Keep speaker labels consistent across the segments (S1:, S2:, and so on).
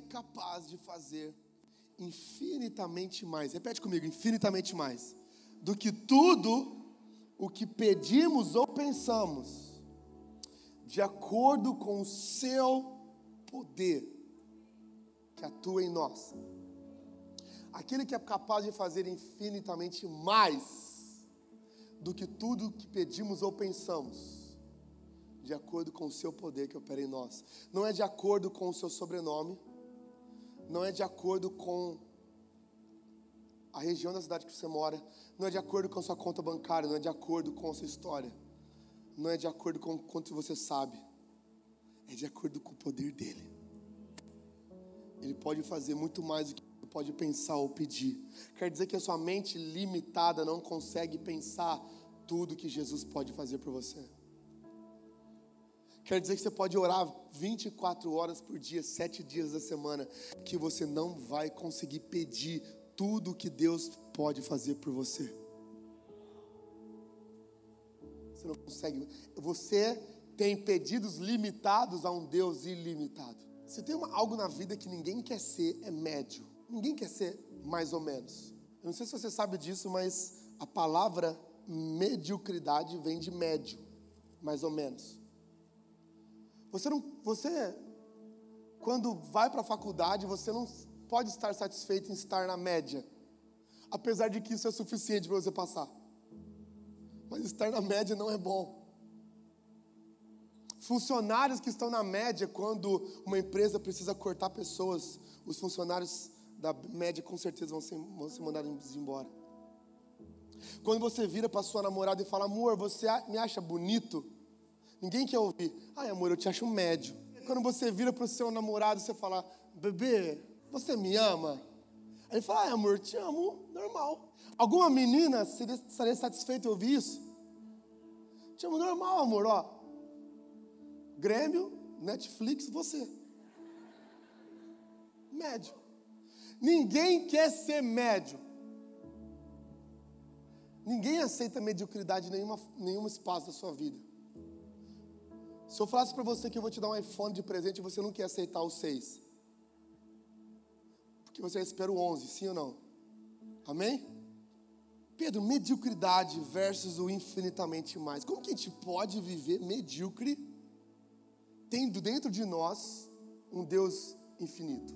S1: é capaz de fazer infinitamente mais, repete comigo, infinitamente mais, do que tudo o que pedimos ou pensamos, de acordo com o seu poder que atua em nós. Aquele que é capaz de fazer infinitamente mais do que tudo que pedimos ou pensamos, de acordo com o seu poder que opera em nós. Não é de acordo com o seu sobrenome, não é de acordo com a região da cidade que você mora, não é de acordo com a sua conta bancária, não é de acordo com a sua história, não é de acordo com quanto você sabe, é de acordo com o poder dele. Ele pode fazer muito mais do que você pode pensar ou pedir. Quer dizer que a sua mente limitada não consegue pensar tudo que Jesus pode fazer por você. Quer dizer que você pode orar 24 horas por dia, sete dias da semana, que você não vai conseguir pedir tudo que Deus pode fazer por você. Você não consegue. Você tem pedidos limitados a um Deus ilimitado. Se tem uma, algo na vida que ninguém quer ser, é médio. Ninguém quer ser mais ou menos. Eu não sei se você sabe disso, mas a palavra mediocridade vem de médio, mais ou menos. Você não, você quando vai para a faculdade, você não pode estar satisfeito em estar na média, apesar de que isso é suficiente para você passar. Mas estar na média não é bom. Funcionários que estão na média, quando uma empresa precisa cortar pessoas, os funcionários da média com certeza vão ser, vão ser mandados embora. Quando você vira para sua namorada e fala, amor, você me acha bonito? Ninguém quer ouvir. Ai, amor, eu te acho médio. Quando você vira para o seu namorado, você fala, bebê, você me ama? Aí ele fala, ai, amor, te amo, normal. Alguma menina seria, estaria satisfeita em ouvir isso? Te amo normal, amor, ó. Grêmio, Netflix, você. Médio. Ninguém quer ser médio. Ninguém aceita mediocridade em nenhuma, nenhum espaço da sua vida. Se eu falasse para você que eu vou te dar um iPhone de presente e você não quer aceitar o 6, porque você espera o 11, sim ou não? Amém? Pedro, mediocridade versus o infinitamente mais. Como que a gente pode viver medíocre tendo dentro de nós um Deus infinito?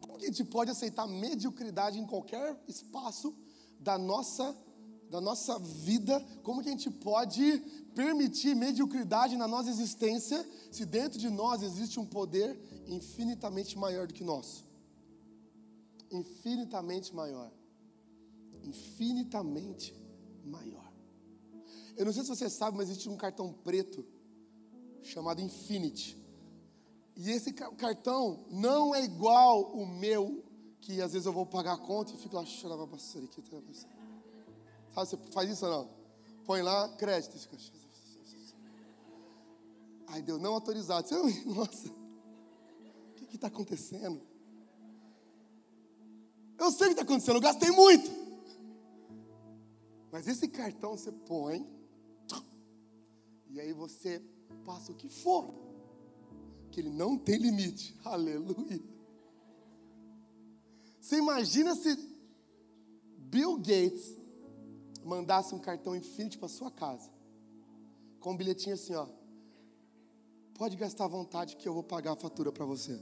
S1: Como que a gente pode aceitar mediocridade em qualquer espaço da nossa da nossa vida, como que a gente pode permitir mediocridade na nossa existência, se dentro de nós existe um poder infinitamente maior do que nós? Infinitamente maior. Infinitamente maior. Eu não sei se você sabe, mas existe um cartão preto chamado Infinity. E esse cartão não é igual o meu, que às vezes eu vou pagar a conta e fico lá, chorava bastante aqui, Sabe, você faz isso ou não? Põe lá, crédito. Aí deu não autorizado. Você, nossa, o que está acontecendo? Eu sei o que está acontecendo, eu gastei muito. Mas esse cartão você põe, e aí você passa o que for, que ele não tem limite. Aleluia. Você imagina se Bill Gates mandasse um cartão Infinity para sua casa, com um bilhetinho assim, ó. Pode gastar à vontade que eu vou pagar a fatura para você.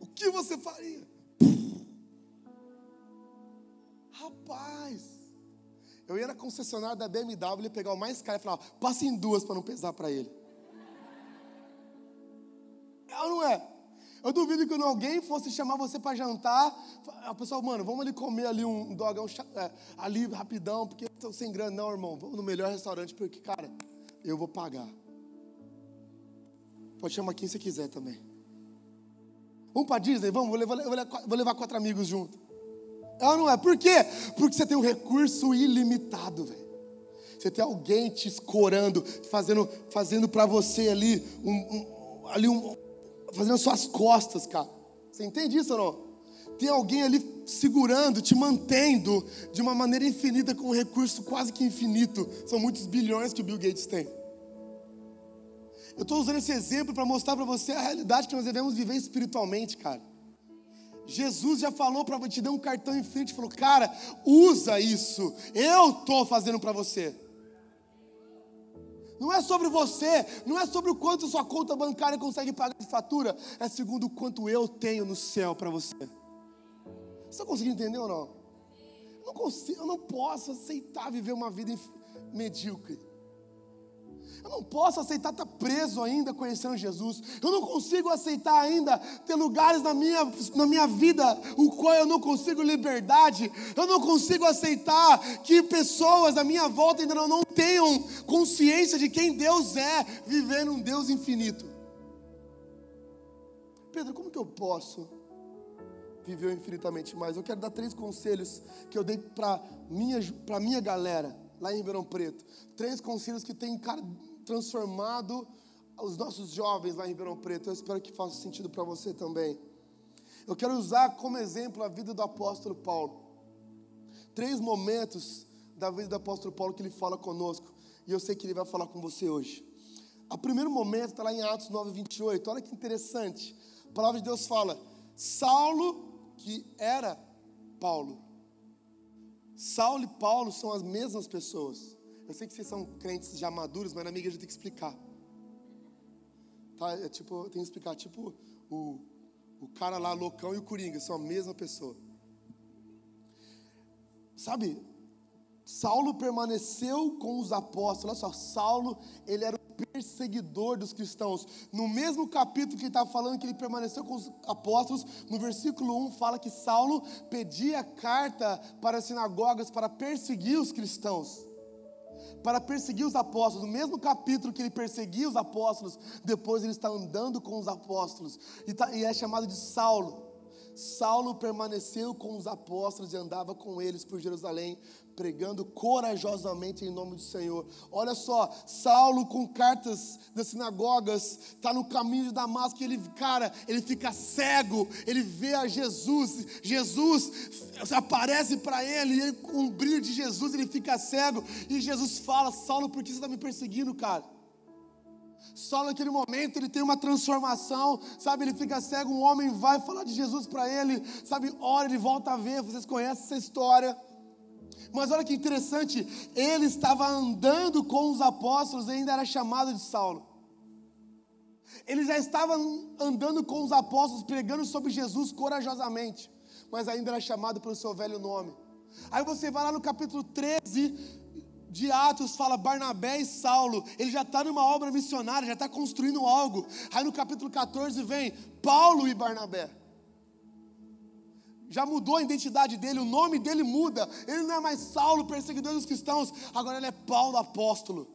S1: O que você faria? Rapaz, eu ia na concessionária da BMW e pegar o mais caro e falar, passa em duas para não pesar para ele. É ou não é? Eu duvido que alguém fosse chamar você para jantar, a pessoa, mano, vamos ali comer ali um dogão é, ali rapidão, porque estou sem grana. Não, irmão, vamos no melhor restaurante, porque, cara, eu vou pagar. Pode chamar quem você quiser também. Vamos para Disney? Vamos, vou levar, vou levar, vou levar quatro amigos junto. É ou não é? Por quê? Porque você tem um recurso ilimitado, velho. Você tem alguém te escorando, fazendo, fazendo para você ali um, um ali um, fazendo suas costas, cara. Você entende isso ou não? Tem alguém ali segurando, te mantendo de uma maneira infinita, com um recurso quase que infinito. São muitos bilhões que o Bill Gates tem. Eu estou usando esse exemplo para mostrar para você a realidade que nós devemos viver espiritualmente, cara. Jesus já falou para te dar um cartão infinito, falou, cara, usa isso. Eu estou fazendo para você. Não é sobre você, não é sobre o quanto sua conta bancária consegue pagar de fatura, é segundo o quanto eu tenho no céu para você. Você está conseguindo entender ou não? Eu não consigo, eu não posso aceitar viver uma vida medíocre. Eu não posso aceitar estar preso ainda conhecendo Jesus. Eu não consigo aceitar ainda ter lugares na minha, na minha vida o qual eu não consigo liberdade. Eu não consigo aceitar que pessoas à minha volta ainda não, não tenham consciência de quem Deus é, vivendo um Deus infinito. Pedro, como que eu posso viver infinitamente mais? Eu quero dar três conselhos que eu dei para minha, para minha galera lá em Ribeirão Preto. Três conselhos que cara transformado os nossos jovens lá em Ribeirão Preto. Eu espero que faça sentido para você também. Eu quero usar como exemplo a vida do apóstolo Paulo. Três momentos da vida do apóstolo Paulo que ele fala conosco. E eu sei que ele vai falar com você hoje. O primeiro momento está lá em Atos 9, 28. Olha que interessante. A palavra de Deus fala: Saulo, que era Paulo. Saulo e Paulo são as mesmas pessoas. Eu sei que vocês são crentes já maduros, mas na minha igreja tem que explicar. Tá? É tipo, tem que explicar, tipo o, o cara lá loucão e o coringa são a mesma pessoa. Sabe? Saulo permaneceu com os apóstolos. Olha só, Saulo, ele era perseguidor dos cristãos. No mesmo capítulo que ele estava falando que ele permaneceu com os apóstolos, no versículo 1 fala que Saulo pedia carta para as sinagogas para perseguir os cristãos para perseguir os apóstolos. No mesmo capítulo que ele perseguia os apóstolos, depois ele está andando com os apóstolos. E, tá, e é chamado de Saulo. Saulo permaneceu com os apóstolos e andava com eles por Jerusalém, pregando corajosamente em nome do Senhor. Olha só, Saulo com cartas das sinagogas, está no caminho de Damasco, ele, cara, ele fica cego, ele vê a Jesus, Jesus aparece para ele, e ele, com o brilho de Jesus ele fica cego, e Jesus fala: Saulo, por que você está me perseguindo, cara? Só naquele momento ele tem uma transformação, sabe? Ele fica cego, um homem vai falar de Jesus para ele, sabe? Ora, ele volta a ver. Vocês conhecem essa história? Mas olha que interessante, ele estava andando com os apóstolos e ainda era chamado de Saulo. Ele já estava andando com os apóstolos, pregando sobre Jesus corajosamente, mas ainda era chamado pelo seu velho nome. Aí você vai lá no capítulo 13 de Atos, fala Barnabé e Saulo, ele já está numa obra missionária, já está construindo algo. Aí no capítulo 14 vem Paulo e Barnabé já mudou a identidade dele, o nome dele muda. Ele não é mais Saulo, perseguidor dos cristãos, agora ele é Paulo, apóstolo.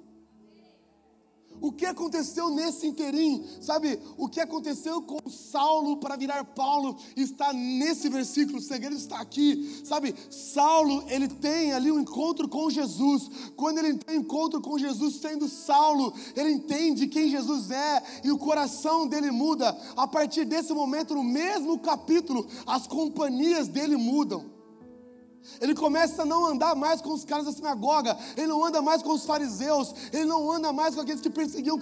S1: O que aconteceu nesse interim? Sabe, o que aconteceu com Saulo para virar Paulo está nesse versículo, o segredo está aqui. Sabe, Saulo, ele tem ali um encontro com Jesus. Quando ele tem um encontro com Jesus, sendo Saulo, ele entende quem Jesus é e o coração dele muda. A partir desse momento, no mesmo capítulo, as companhias dele mudam. Ele começa a não andar mais com os caras da sinagoga, ele não anda mais com os fariseus, ele não anda mais com aqueles que perseguiam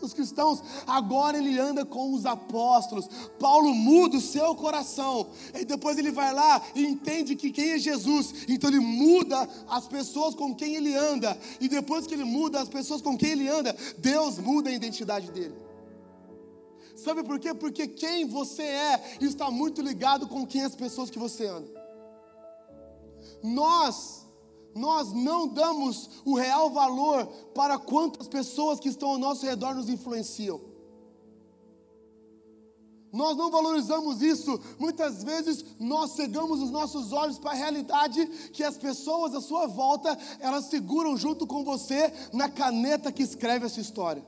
S1: os cristãos, agora ele anda com os apóstolos. Paulo muda o seu coração, e depois ele vai lá e entende que quem é Jesus, então ele muda as pessoas com quem ele anda, e depois que ele muda as pessoas com quem ele anda, Deus muda a identidade dele. Sabe por quê? Porque quem você é está muito ligado com quem as pessoas que você anda nós, nós não damos o real valor para quantas pessoas que estão ao nosso redor nos influenciam. Nós não valorizamos isso. Muitas vezes nós cegamos os nossos olhos para a realidade que as pessoas à sua volta, elas seguram junto com você na caneta que escreve essa história.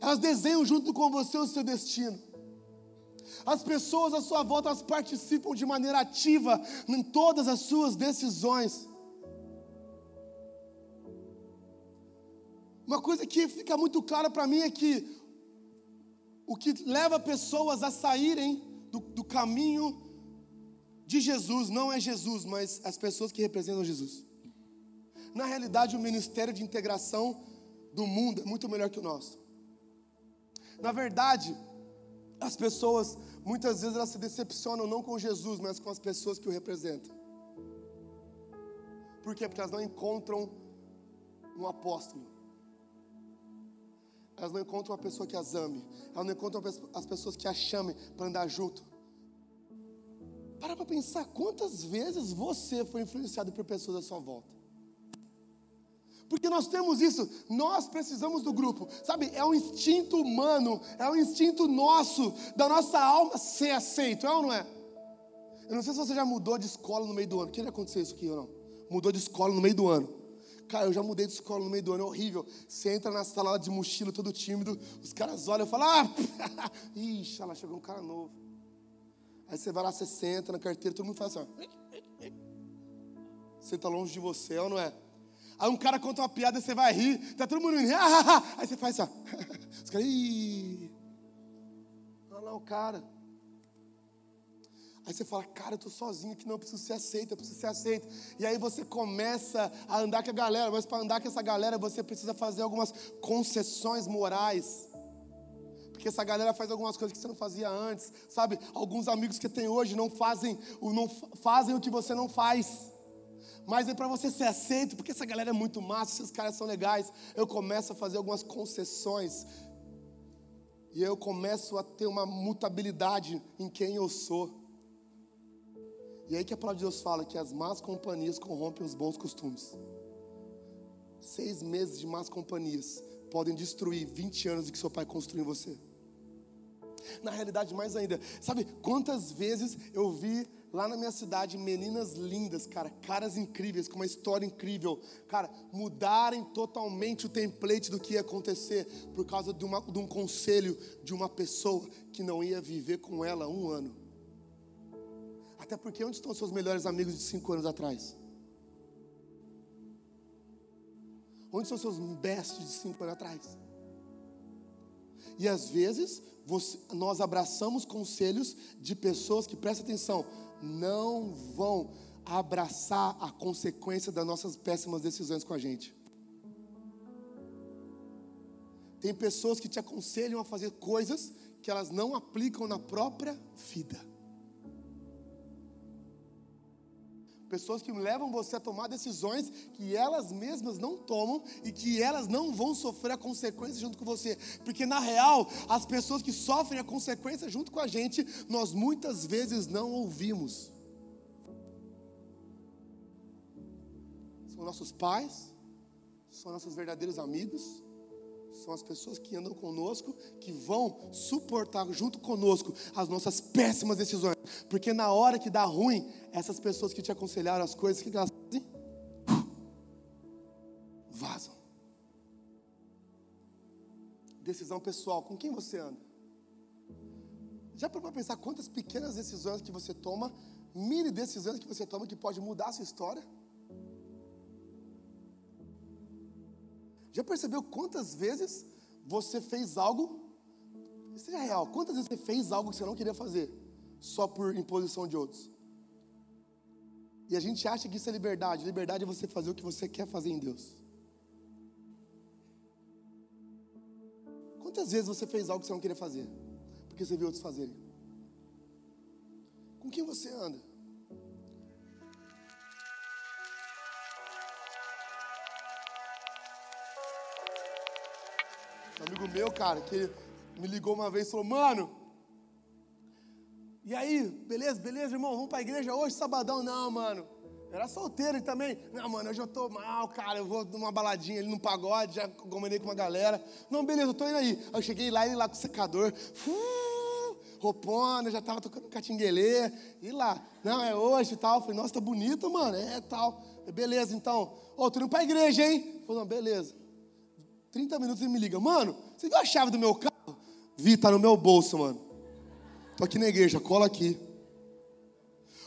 S1: Elas desenham junto com você o seu destino. As pessoas à sua volta elas participam de maneira ativa em todas as suas decisões. Uma coisa que fica muito clara para mim é que o que leva pessoas a saírem do, do caminho de Jesus não é Jesus, mas as pessoas que representam Jesus. Na realidade, o ministério de integração do mundo é muito melhor que o nosso. Na verdade, as pessoas, muitas vezes, elas se decepcionam não com Jesus, mas com as pessoas que o representam. Por quê? Porque elas não encontram um apóstolo. Elas não encontram uma pessoa que as ame. Elas não encontram as pessoas que a chamem para andar junto. Para para pensar quantas vezes você foi influenciado por pessoas à sua volta. Porque nós temos isso, nós precisamos do grupo, sabe? É um instinto humano, é um instinto nosso, da nossa alma ser aceito, é ou não é? Eu não sei se você já mudou de escola no meio do ano. Que já aconteceu isso aqui ou não? Mudou de escola no meio do ano. Cara, eu já mudei de escola no meio do ano, é horrível. Você entra na sala de mochila, todo tímido, os caras olham e falam, ah, ixi, lá chegou um cara novo. Aí você vai lá, você senta na carteira, todo mundo faz assim, ó. Senta longe de você, é ou não é? Aí um cara conta uma piada você vai rir, tá todo mundo rindo, aí você faz assim. Os caras, ih, olha lá o cara. Aí você fala, cara, eu tô sozinho aqui, não, eu preciso ser aceito, eu preciso ser aceito. E aí você começa a andar com a galera, mas para andar com essa galera você precisa fazer algumas concessões morais. Porque essa galera faz algumas coisas que você não fazia antes, sabe? Alguns amigos que tem hoje não fazem, não fazem o que você não faz. Mas é para você ser aceito, porque essa galera é muito massa, esses caras são legais. Eu começo a fazer algumas concessões. E eu começo a ter uma mutabilidade em quem eu sou. E aí que a palavra de Deus fala que as más companhias corrompem os bons costumes. Seis meses de más companhias podem destruir 20 anos de que seu pai construiu em você. Na realidade, mais ainda, sabe quantas vezes eu vi lá na minha cidade, meninas lindas, cara, caras incríveis, com uma história incrível, cara, mudarem totalmente o template do que ia acontecer por causa de, uma, de um conselho de uma pessoa que não ia viver com ela um ano. Até porque onde estão seus melhores amigos de cinco anos atrás? Onde são seus bestes de cinco anos atrás? E às vezes você, nós abraçamos conselhos de pessoas que, presta atenção, não vão abraçar a consequência das nossas péssimas decisões com a gente. Tem pessoas que te aconselham a fazer coisas que elas não aplicam na própria vida. Pessoas que levam você a tomar decisões que elas mesmas não tomam e que elas não vão sofrer a consequência junto com você. Porque na real, as pessoas que sofrem a consequência junto com a gente, nós muitas vezes não ouvimos. São nossos pais, são nossos verdadeiros amigos, são as pessoas que andam conosco, que vão suportar junto conosco as nossas péssimas decisões. Porque na hora que dá ruim, essas pessoas que te aconselharam as coisas, que elas fazem? Vazam. Decisão pessoal, com quem você anda? Já parou para pensar quantas pequenas decisões que você toma, mini decisões que você toma que pode mudar a sua história? Já percebeu quantas vezes você fez algo? Seja real, quantas vezes você fez algo que você não queria fazer, só por imposição de outros? E a gente acha que isso é liberdade. Liberdade é você fazer o que você quer fazer em Deus. Quantas vezes você fez algo que você não queria fazer? Porque você viu outros fazerem? Com quem você anda? Um amigo meu, cara, que me ligou uma vez e falou: Mano, e aí, beleza, beleza, irmão? Vamos pra igreja hoje, sabadão? Não, mano. Era solteiro também. Não, mano, hoje eu tô mal, cara. Eu vou numa baladinha ali no pagode, já combinei com uma galera. Não, beleza, eu tô indo aí. Aí eu cheguei lá, ele lá com o secador. Uh, roupona, já tava tocando catinguelê. E lá, não, é hoje e tal. falei, nossa, tá bonito, mano. É tal. Beleza, então. Ô, oh, tô indo pra igreja, hein? Falei, não, beleza. 30 minutos ele me liga, mano, você viu a chave do meu carro? Vi, tá no meu bolso, mano. Tô aqui na igreja, cola aqui.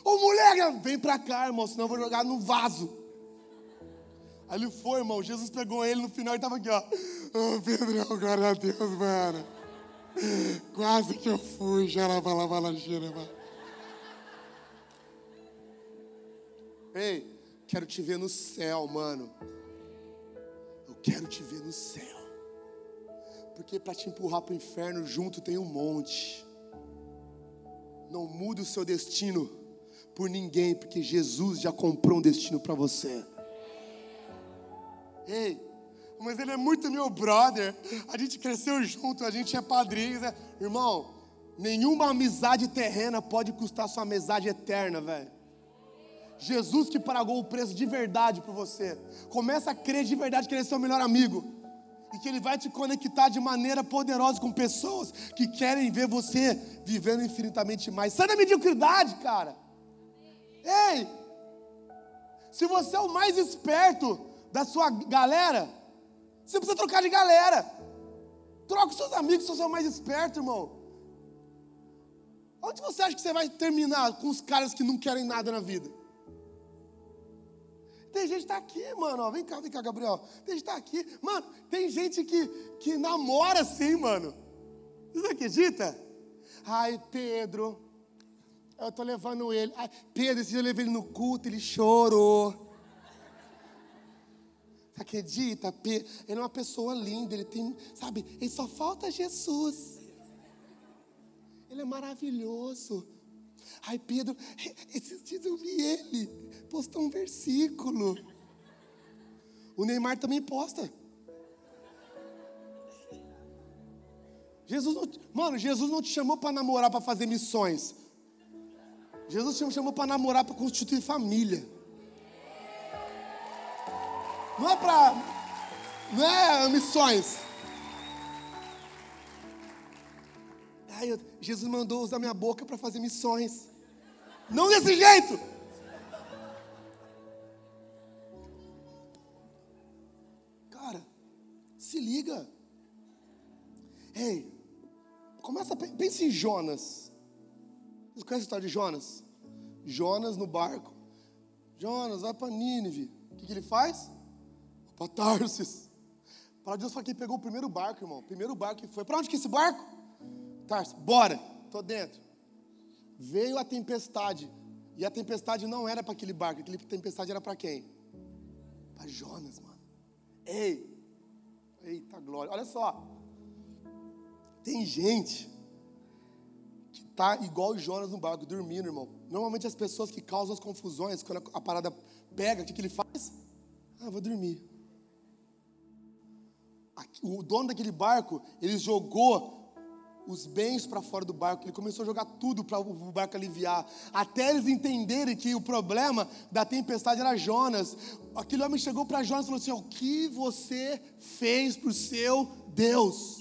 S1: Ô mulher, vem pra cá, irmão, senão eu vou jogar no vaso. Aí ele foi, irmão. Jesus pegou ele no final e tava aqui, ó. Ô Pedrão, glória a Deus, mano. Quase que eu fui, já lá, lá. Ei, quero te ver no céu, mano. Quero te ver no céu. Porque para te empurrar para o inferno junto tem um monte. Não mude o seu destino por ninguém, porque Jesus já comprou um destino para você. Ei, mas ele é muito meu brother. A gente cresceu junto, a gente é padrinho. Né? Irmão, nenhuma amizade terrena pode custar sua amizade eterna, velho. Jesus que pagou o preço de verdade por você. Começa a crer de verdade que ele é seu melhor amigo. E que ele vai te conectar de maneira poderosa com pessoas que querem ver você vivendo infinitamente mais. Sai da mediocridade, cara. Ei! Se você é o mais esperto da sua galera, você precisa trocar de galera. Troca os seus amigos se você é o mais esperto, irmão. Onde você acha que você vai terminar com os caras que não querem nada na vida? Tem gente que tá aqui, mano. Ó, vem cá, vem cá, Gabriel. Tem gente que tá aqui. Mano, tem gente que, que namora assim, mano. Você acredita? Ai, Pedro. Eu tô levando ele. Ai, Pedro, esse dia eu levei ele no culto, ele chorou. Você acredita? Ele é uma pessoa linda, ele tem, sabe, ele só falta Jesus. Ele é maravilhoso. Ai, Pedro, esses dias eu vi ele, postou um versículo. O Neymar também posta. Jesus não, mano, Jesus não te chamou para namorar para fazer missões. Jesus te chamou para namorar para constituir família. Não é para. Não é missões. Ai, Jesus mandou usar minha boca para fazer missões. Não desse jeito. Cara, se liga. Ei, começa, pense em Jonas. Você conhece a história de Jonas? Jonas no barco. Jonas vai para Nínive. O que, que ele faz? Para Tarsis. Para Deus foi quem pegou o primeiro barco, irmão. Primeiro barco que foi. Para onde que é esse barco? Tarsis. Bora. Tô dentro. Veio a tempestade. E a tempestade não era para aquele barco. Aquela tempestade era para quem? Para Jonas, mano. Ei. Eita glória. Olha só. Tem gente que tá igual Jonas no barco, dormindo, irmão. Normalmente as pessoas que causam as confusões, quando a parada pega, o que, que ele faz? Ah, vou dormir o dono daquele barco, ele jogou os bens para fora do barco, ele começou a jogar tudo para o barco aliviar, até eles entenderem que o problema da tempestade era Jonas. Aquele homem chegou para Jonas e falou assim: O que você fez para o seu Deus?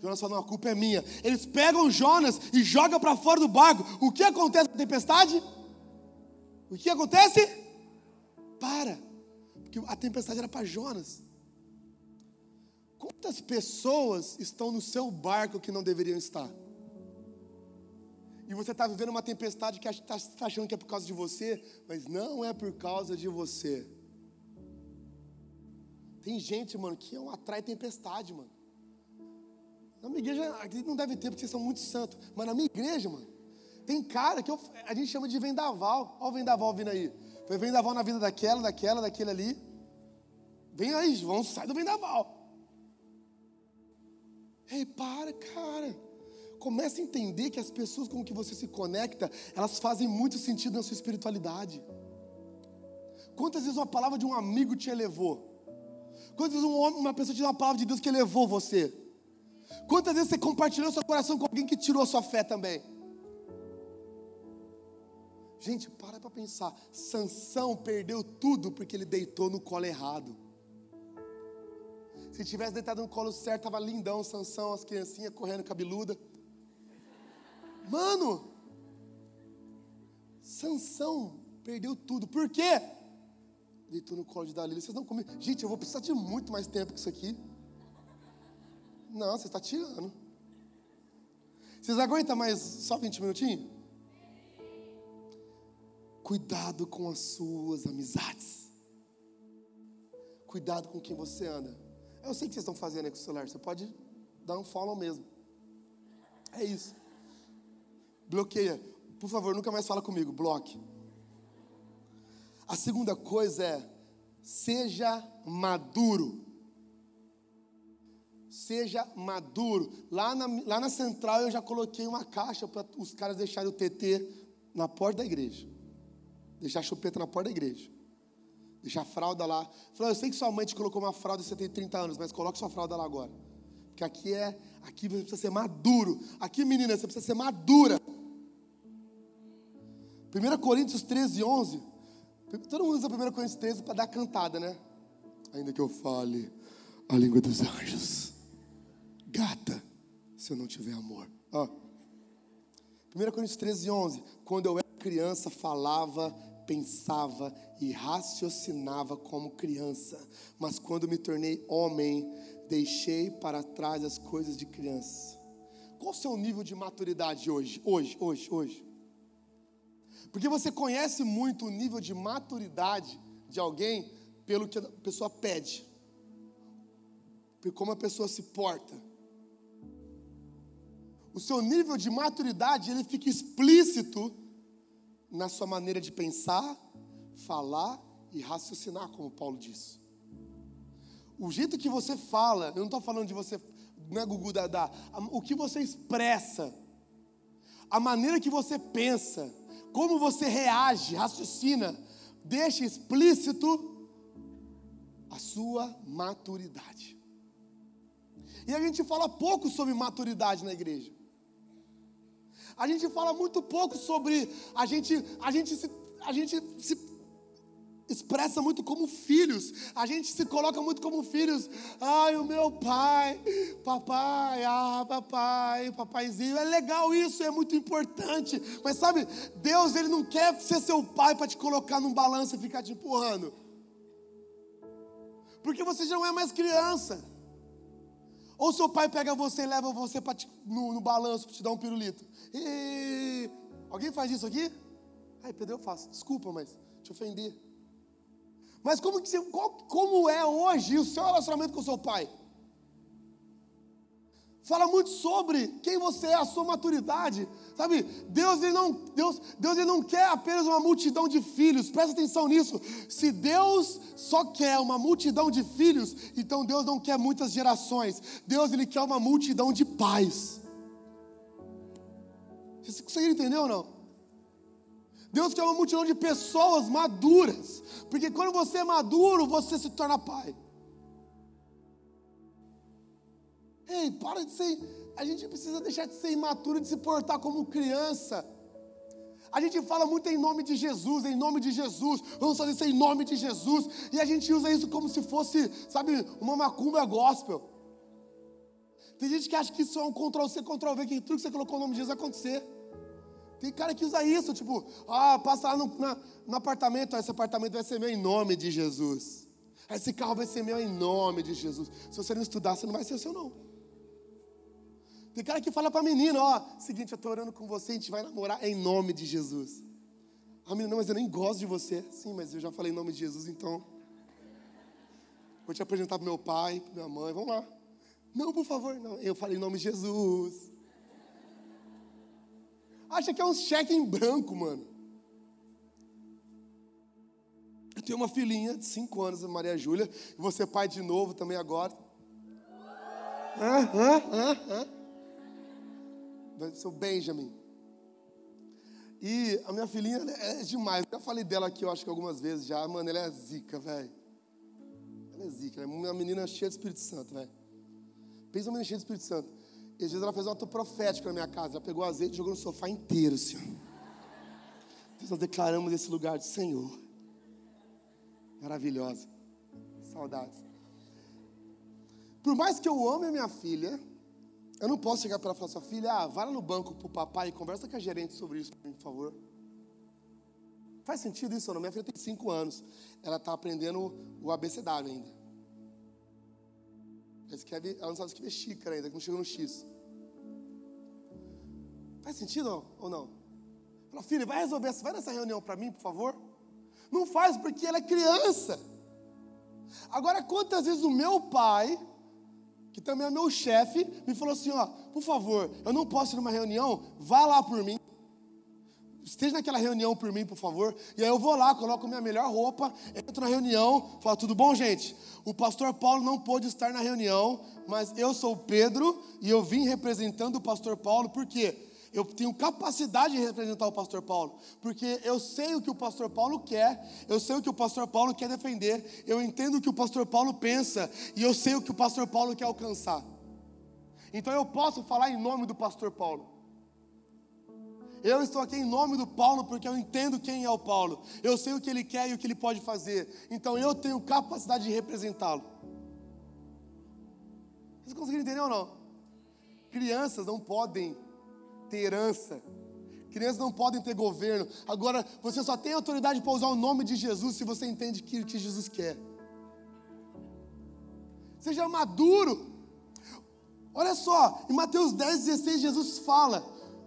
S1: Jonas falou: Não, a culpa é minha. Eles pegam Jonas e jogam para fora do barco. O que acontece na tempestade? O que acontece? Para, porque a tempestade era para Jonas. Quantas pessoas estão no seu barco que não deveriam estar? E você está vivendo uma tempestade que está tá achando que é por causa de você, mas não é por causa de você. Tem gente, mano, que não atrai tempestade, mano. Na minha igreja, aqui não deve ter, porque vocês são muito santos. Mas na minha igreja, mano, tem cara que eu, a gente chama de vendaval. Olha o vendaval vindo aí. Foi vendaval na vida daquela, daquela, daquele ali. Vem aí, vão, sai do vendaval. Ei, para, cara. Comece a entender que as pessoas com que você se conecta, elas fazem muito sentido na sua espiritualidade. Quantas vezes uma palavra de um amigo te elevou? Quantas vezes um uma pessoa te deu uma palavra de Deus que elevou você? Quantas vezes você compartilhou seu coração com alguém que tirou a sua fé também? Gente, para para pensar. Sansão perdeu tudo porque ele deitou no colo errado. Se tivesse deitado no colo certo, tava lindão, Sansão, as criancinhas correndo cabeluda. Mano, Sansão perdeu tudo. Por quê? Deitou no colo de Dalila. Vocês não comem. Gente, eu vou precisar de muito mais tempo que isso aqui. Não, você está tirando. Vocês aguentam mais só 20 minutinhos? Cuidado com as suas amizades. Cuidado com quem você anda. Eu sei o que vocês estão fazendo aí com o celular. Você pode dar um follow mesmo. É isso. Bloqueia. Por favor, nunca mais fala comigo. Bloque. A segunda coisa é seja maduro. Seja maduro. Lá na, lá na central eu já coloquei uma caixa para os caras deixarem o TT na porta da igreja. Deixar a chupeta na porta da igreja. Deixar a fralda lá. Falei, eu sei que sua mãe te colocou uma fralda e você tem 30 anos, mas coloque sua fralda lá agora. Porque aqui é, aqui você precisa ser maduro. Aqui, menina, você precisa ser madura. 1 Coríntios 13, 11. Todo mundo usa 1 Coríntios 13 para dar cantada, né? Ainda que eu fale a língua dos anjos. Gata, se eu não tiver amor. Ó. 1 Coríntios 13, 11. Quando eu era criança, falava, pensava e raciocinava como criança. Mas quando me tornei homem, deixei para trás as coisas de criança. Qual o seu nível de maturidade hoje? Hoje, hoje, hoje. Porque você conhece muito o nível de maturidade de alguém pelo que a pessoa pede, por como a pessoa se porta. O seu nível de maturidade ele fica explícito na sua maneira de pensar, falar e raciocinar, como Paulo disse. O jeito que você fala, eu não estou falando de você, não é Gugu Dadá, o que você expressa, a maneira que você pensa, como você reage, raciocina, deixa explícito a sua maturidade. E a gente fala pouco sobre maturidade na igreja. A gente fala muito pouco sobre a gente, a gente se, a gente se expressa muito como filhos. A gente se coloca muito como filhos. Ai, o meu pai, papai, ah, papai, papaizinho. É legal isso, é muito importante. Mas sabe, Deus, ele não quer ser seu pai para te colocar num balanço e ficar te empurrando. Porque você já não é mais criança. Ou seu pai pega você e leva você te, no, no, balanço para te dar um pirulito. E... Alguém faz isso aqui? Ai, Pedro, eu faço. Desculpa, mas te ofender. Mas como, que você, qual, como é hoje o seu relacionamento com o seu pai? Fala muito sobre quem você é, a sua maturidade. Sabe, Deus ele não, Deus, Deus ele não quer apenas uma multidão de filhos. Presta atenção nisso. Se Deus só quer uma multidão de filhos, então Deus não quer muitas gerações. Deus ele quer uma multidão de pais. Você conseguiram entender ou não? Deus quer uma multidão de pessoas maduras. Porque quando você é maduro, você se torna pai. Ei, para de ser. A gente precisa deixar de ser imaturo, de se portar como criança. A gente fala muito em nome de Jesus, em nome de Jesus, vamos fazer isso em nome de Jesus, e a gente usa isso como se fosse, sabe, uma macumba gospel. Tem gente que acha que isso é um Ctrl-C, Ctrl-V, que tudo que você colocou o nome de Jesus vai acontecer. Tem cara que usa isso, tipo, ah, passa lá no, na, no apartamento, esse apartamento vai ser meu em nome de Jesus. Esse carro vai ser meu em nome de Jesus. Se você não estudar, você não vai ser seu, não. Tem cara que fala para a menina, ó, seguinte, eu estou orando com você, a gente vai namorar em nome de Jesus. A menina, não, mas eu nem gosto de você. Sim, mas eu já falei em nome de Jesus, então. Vou te apresentar para meu pai, para minha mãe, vamos lá. Não, por favor, não. Eu falei em nome de Jesus acha que é um cheque em branco, mano. Eu tenho uma filhinha de 5 anos, Maria Júlia, e você pai de novo também agora. Ah, ah, ah, ah. Seu Benjamin. E a minha filhinha é demais. Eu já falei dela aqui, eu acho que algumas vezes já. Mano, ela é zica, velho. Ela é zica, é uma menina cheia de Espírito Santo, velho. Pensa uma menina cheia de Espírito Santo. E às vezes ela fez um ato profético na minha casa. Ela pegou azeite e jogou no sofá inteiro, Senhor. Deus, nós declaramos esse lugar de Senhor. Maravilhosa. Saudades. Por mais que eu ame a minha filha, eu não posso chegar para ela e falar, sua filha, ah, vai lá no banco pro papai e conversa com a gerente sobre isso, por favor. Faz sentido isso ou não? Minha filha tem cinco anos. Ela está aprendendo o abecedário ainda. Ela, escreve, ela não sabe escrever xícara ainda, que não chegou no X. Faz sentido ou não? Fala, filha, vai resolver, vai nessa reunião para mim, por favor? Não faz porque ela é criança. Agora, quantas vezes o meu pai, que também é meu chefe, me falou assim: ó, por favor, eu não posso ir numa reunião, vá lá por mim. esteja naquela reunião por mim, por favor. E aí eu vou lá, coloco minha melhor roupa, entro na reunião, falo, tudo bom, gente? O pastor Paulo não pôde estar na reunião, mas eu sou Pedro e eu vim representando o pastor Paulo, por quê? Eu tenho capacidade de representar o pastor Paulo, porque eu sei o que o pastor Paulo quer, eu sei o que o pastor Paulo quer defender, eu entendo o que o pastor Paulo pensa e eu sei o que o pastor Paulo quer alcançar. Então eu posso falar em nome do pastor Paulo. Eu estou aqui em nome do Paulo porque eu entendo quem é o Paulo. Eu sei o que ele quer e o que ele pode fazer. Então eu tenho capacidade de representá-lo. Vocês conseguiram entender ou não? Crianças não podem ter herança. Crianças não podem ter governo. Agora, você só tem autoridade para usar o nome de Jesus se você entende o que, que Jesus quer. Seja maduro. Olha só, em Mateus 10, 16, Jesus fala.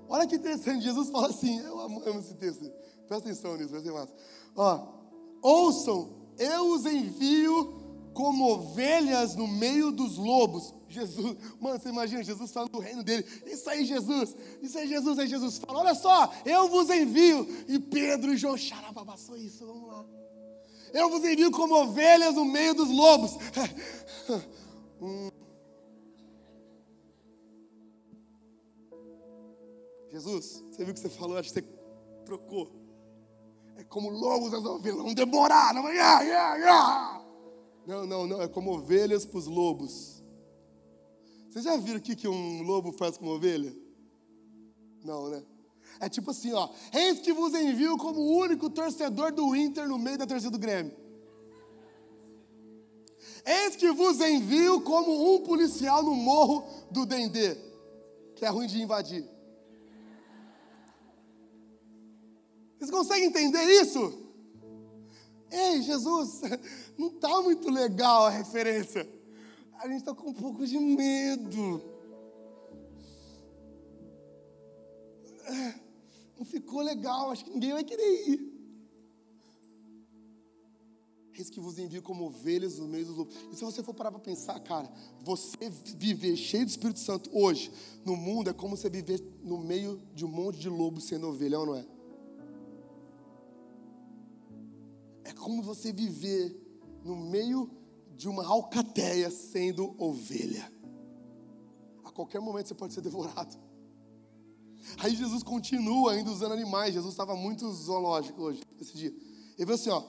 S1: Olha que interessante, Jesus fala assim, eu amo, amo esse texto. Presta atenção nisso, vai ser massa. Ó, ouçam, eu os envio como ovelhas no meio dos lobos. Jesus, mano, você imagina Jesus falando do reino dele. Isso aí, Jesus, isso aí, Jesus. Aí Jesus fala: Olha só, eu vos envio. E Pedro e João, xarababaçou isso, vamos lá. Eu vos envio como ovelhas no meio dos lobos. hum. Jesus, você viu o que você falou? Acho que você trocou. É como lobos as ovelhas, vão demorar, não vai. Não, não, não, é como ovelhas para os lobos. Vocês já viram o que, que um lobo faz com uma ovelha? Não, né? É tipo assim, ó. Eis que vos envio como o único torcedor do Inter no meio da torcida do Grêmio. Eis que vos envio como um policial no morro do Dendê, que é ruim de invadir. Vocês conseguem entender isso? Ei, Jesus, não está muito legal a referência. A gente está com um pouco de medo. Não ficou legal, acho que ninguém vai querer ir. Eis que vos envio como ovelhas no meio dos lobos. E se você for parar para pensar, cara, você viver cheio do Espírito Santo hoje no mundo é como você viver no meio de um monte de lobos sendo ovelha, ou não é? É como você viver no meio de uma alcateia sendo ovelha. A qualquer momento você pode ser devorado. Aí Jesus continua ainda usando animais. Jesus estava muito zoológico hoje, esse dia. Ele falou assim: ó,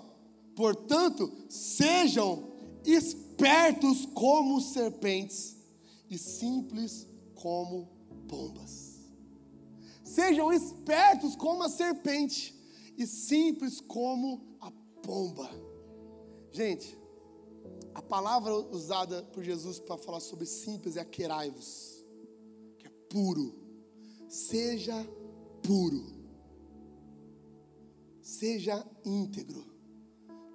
S1: portanto, sejam espertos como serpentes e simples como pombas. Sejam espertos como a serpente e simples como pomba. Gente, a palavra usada por Jesus para falar sobre simples é aqueraivos, que é puro. Seja puro. Seja íntegro.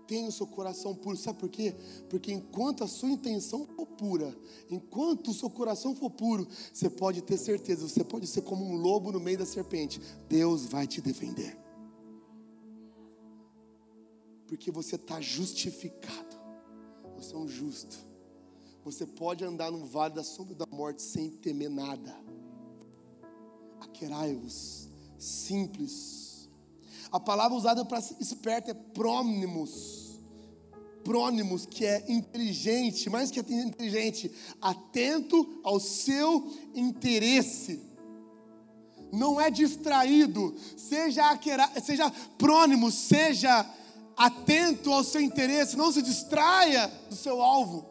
S1: Tenha o seu coração puro. Sabe por quê? Porque enquanto a sua intenção for pura, enquanto o seu coração for puro, você pode ter certeza, você pode ser como um lobo no meio da serpente. Deus vai te defender porque você está justificado. Você é um justo. Você pode andar no vale da sombra da morte sem temer nada. Aquerai-vos, simples. A palavra usada para esperto é prônimos. Prônimos, que é inteligente, mais que inteligente, atento ao seu interesse. Não é distraído, seja, aquera, seja prônimo, seja atento ao seu interesse, não se distraia do seu alvo.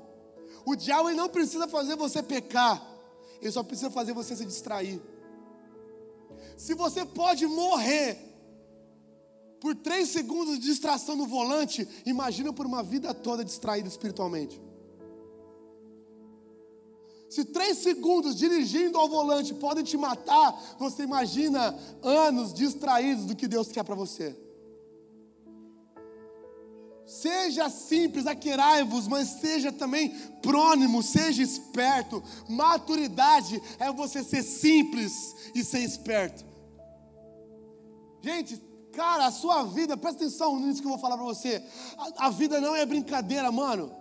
S1: O diabo não precisa fazer você pecar, ele só precisa fazer você se distrair. Se você pode morrer por três segundos de distração no volante, imagina por uma vida toda distraído espiritualmente. Se três segundos dirigindo ao volante podem te matar, você imagina anos distraídos do que Deus quer para você. Seja simples, aquerai-vos, mas seja também prônimo, seja esperto. Maturidade é você ser simples e ser esperto. Gente, cara, a sua vida, presta atenção nisso que eu vou falar para você. A, a, vida não é brincadeira, mano.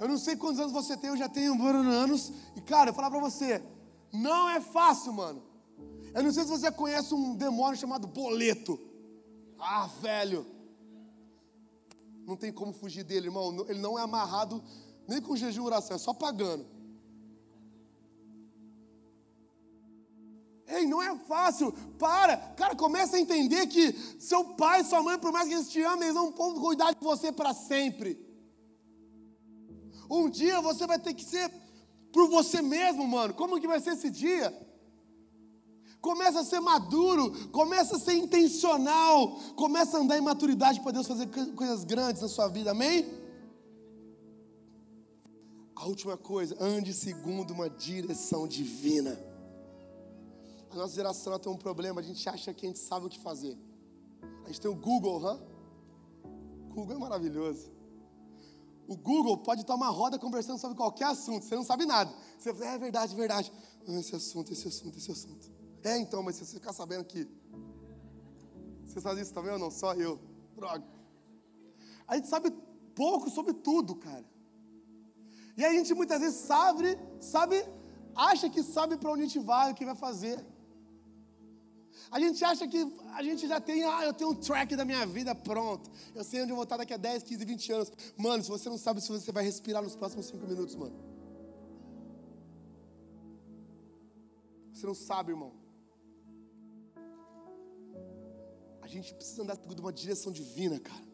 S1: Eu não sei quantos anos você tem, eu já tenho anos. E, cara, eu vou falar para você, não é fácil, mano. Eu não sei se você conhece um demônio chamado boleto. Ah, velho. Não tem como fugir dele, irmão. Ele não é amarrado nem com jejum e oração, é só pagando. Ei, não é fácil. Para. Cara, começa a entender que seu pai, sua mãe, por mais que eles te amem, eles não vão cuidar de você para sempre. Um dia você vai ter que ser por você mesmo, mano. Como que vai ser esse dia? Começa a ser maduro, começa a ser intencional, começa a andar em maturidade para Deus fazer coisas grandes na sua vida, amém? A última coisa, ande segundo uma direção divina. A nossa geração tem um problema, a gente acha que a gente sabe o que fazer. A gente tem o Google, hã? Google é maravilhoso. O Google pode estar uma roda conversando sobre qualquer assunto, você não sabe nada. Você fala, é verdade, verdade. Ah, esse assunto, esse assunto, esse assunto. É então, mas se você ficar sabendo que. Você sabe isso também ou não? Só eu. Droga. A gente sabe pouco sobre tudo, cara. E a gente muitas vezes sabe, sabe, acha que sabe para onde a gente vai, o que vai fazer. A gente acha que a gente já tem, ah, eu tenho um track da minha vida pronto. Eu sei onde eu vou estar daqui a 10, 15, 20 anos. Mano, se você não sabe se você vai respirar nos próximos 5 minutos, mano. Você não sabe, irmão. A gente precisa andar segundo uma direção divina, cara.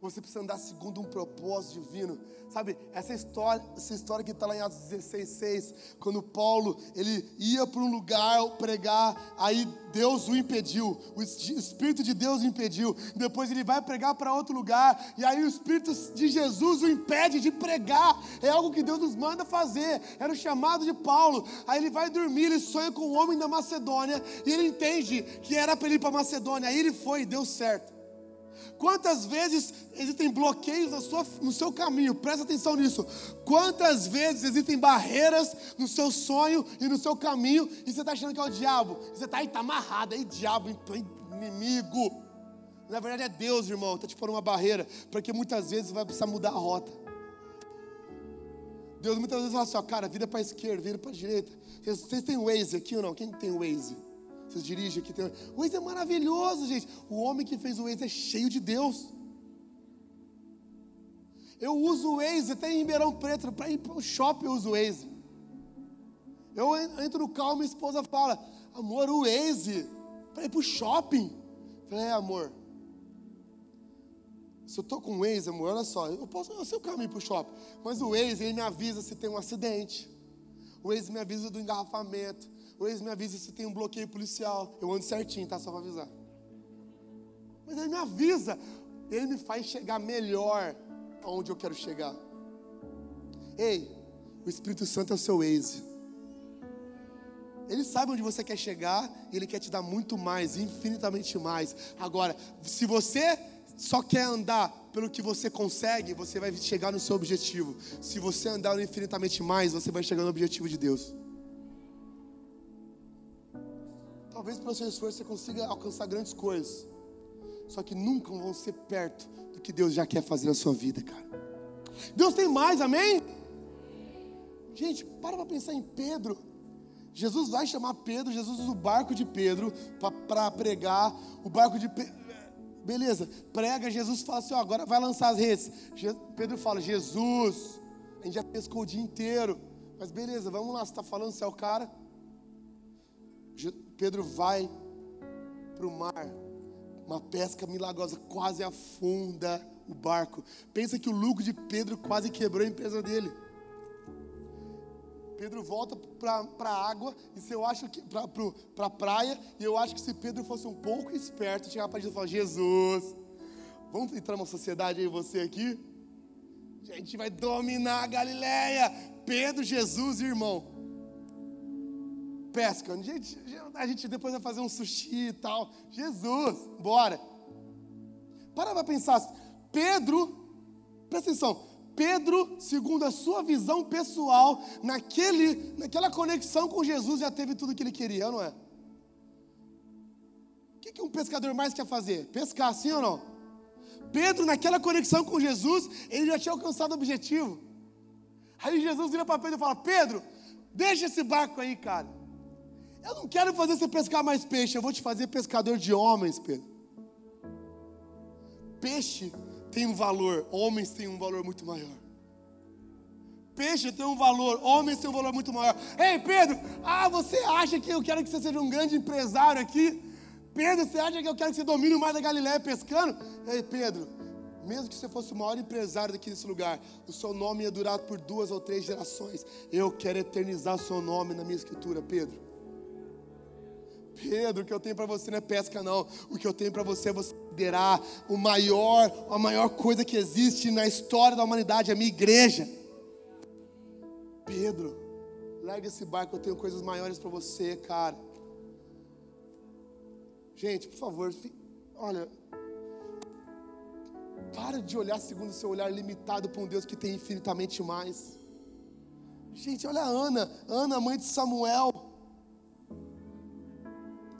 S1: Você precisa andar segundo um propósito divino. Sabe, essa história, essa história que está lá em Atos 16, 6, quando Paulo ele ia para um lugar pregar, aí Deus o impediu, o Espírito de Deus o impediu. Depois ele vai pregar para outro lugar, e aí o Espírito de Jesus o impede de pregar. É algo que Deus nos manda fazer. Era o chamado de Paulo. Aí ele vai dormir, ele sonha com o homem da Macedônia, e ele entende que era para ele ir para Macedônia. Aí ele foi, deu certo. Quantas vezes existem bloqueios no seu caminho? Presta atenção nisso. Quantas vezes existem barreiras no seu sonho e no seu caminho e você está achando que é o diabo? Você está aí, está amarrado, aí diabo, inimigo. Na verdade é Deus, irmão, está te pondo uma barreira, porque muitas vezes vai precisar mudar a rota. Deus muitas vezes fala assim, ó, cara, vira para a esquerda, vira para a direita. Vocês têm Waze aqui ou não? Quem tem Waze? Vocês dirigem aqui. Tem... O Waze é maravilhoso, gente. O homem que fez o Waze é cheio de Deus. Eu uso o Waze até em Ribeirão Preto. Para ir para o shopping eu uso o Waze. Eu entro no carro, minha esposa fala: Amor, o Waze. Para ir para o shopping. Eu falei: É, amor. Se eu estou com o Waze, amor, olha só. Eu posso, eu sei o caminho para o shopping. Mas o Waze, ele me avisa se tem um acidente. O Waze me avisa do engarrafamento. Ex me avisa se tem um bloqueio policial. Eu ando certinho, tá? Só para avisar. Mas ele me avisa. Ele me faz chegar melhor aonde eu quero chegar. Ei, o Espírito Santo é o seu ex. Ele sabe onde você quer chegar e ele quer te dar muito mais, infinitamente mais. Agora, se você só quer andar pelo que você consegue, você vai chegar no seu objetivo. Se você andar infinitamente mais, você vai chegar no objetivo de Deus. Talvez pelo seu esforço você consiga alcançar grandes coisas. Só que nunca vão ser perto do que Deus já quer fazer na sua vida, cara. Deus tem mais, amém? Gente, para para pensar em Pedro. Jesus vai chamar Pedro, Jesus usa o barco de Pedro para pregar. O barco de Pedro. Beleza, prega, Jesus fala assim: ó, agora vai lançar as redes. Pedro fala: Jesus, a gente já pescou o dia inteiro. Mas beleza, vamos lá, você está falando, você é o cara. Pedro vai para o mar, uma pesca milagrosa, quase afunda o barco. Pensa que o lucro de Pedro quase quebrou a empresa dele. Pedro volta para a água, e se eu acho que para a praia, e eu acho que se Pedro fosse um pouco esperto, chegar para Jesus e Jesus, vamos entrar numa sociedade aí, você aqui? A gente vai dominar a Galileia. Pedro, Jesus, irmão pesca. A gente, a gente depois vai fazer um sushi e tal. Jesus, bora. Para para pensar. Pedro, presta atenção. Pedro, segundo a sua visão pessoal, naquele, naquela conexão com Jesus, já teve tudo que ele queria, não é? O que, que um pescador mais quer fazer? Pescar, sim ou não? Pedro, naquela conexão com Jesus, ele já tinha alcançado o objetivo. Aí Jesus vira para Pedro e fala: Pedro, deixa esse barco aí, cara. Eu não quero fazer você pescar mais peixe, eu vou te fazer pescador de homens, Pedro. Peixe tem um valor, homens têm um valor muito maior. Peixe tem um valor, homens têm um valor muito maior. Ei, Pedro, ah, você acha que eu quero que você seja um grande empresário aqui? Pedro, você acha que eu quero que você domine o mar da Galileia pescando? Ei, Pedro, mesmo que você fosse o maior empresário daqui nesse lugar, o seu nome ia durar por duas ou três gerações. Eu quero eternizar o seu nome na minha escritura, Pedro. Pedro, o que eu tenho para você não é pesca, não. O que eu tenho para você é você liderar o maior, a maior coisa que existe na história da humanidade, a minha igreja. Pedro, larga esse barco, eu tenho coisas maiores para você, cara. Gente, por favor, olha, para de olhar segundo o seu olhar limitado para um Deus que tem infinitamente mais. Gente, olha a Ana, Ana, mãe de Samuel.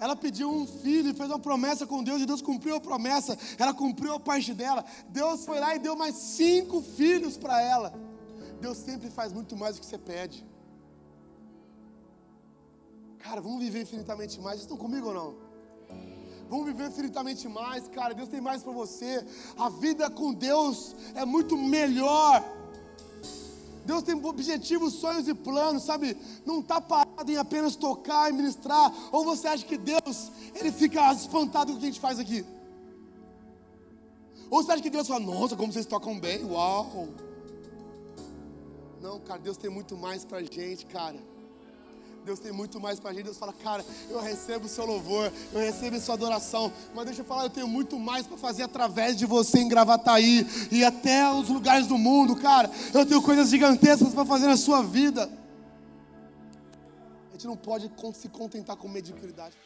S1: Ela pediu um filho e fez uma promessa com Deus, e Deus cumpriu a promessa, ela cumpriu a parte dela. Deus foi lá e deu mais cinco filhos para ela. Deus sempre faz muito mais do que você pede. Cara, vamos viver infinitamente mais. Vocês estão comigo ou não? Vamos viver infinitamente mais, cara. Deus tem mais para você. A vida com Deus é muito melhor. Deus tem objetivos, sonhos e planos, sabe? Não está parado em apenas tocar e ministrar. Ou você acha que Deus, ele fica espantado com o que a gente faz aqui? Ou você acha que Deus fala, nossa, como vocês tocam bem, uau. Não, cara, Deus tem muito mais pra gente, cara. Deus tem muito mais para a gente. Deus fala, cara, eu recebo o seu louvor, eu recebo a sua adoração, mas deixa eu falar, eu tenho muito mais para fazer através de você em Gravataí e até os lugares do mundo, cara. Eu tenho coisas gigantescas para fazer na sua vida. A gente não pode se contentar com mediocridade.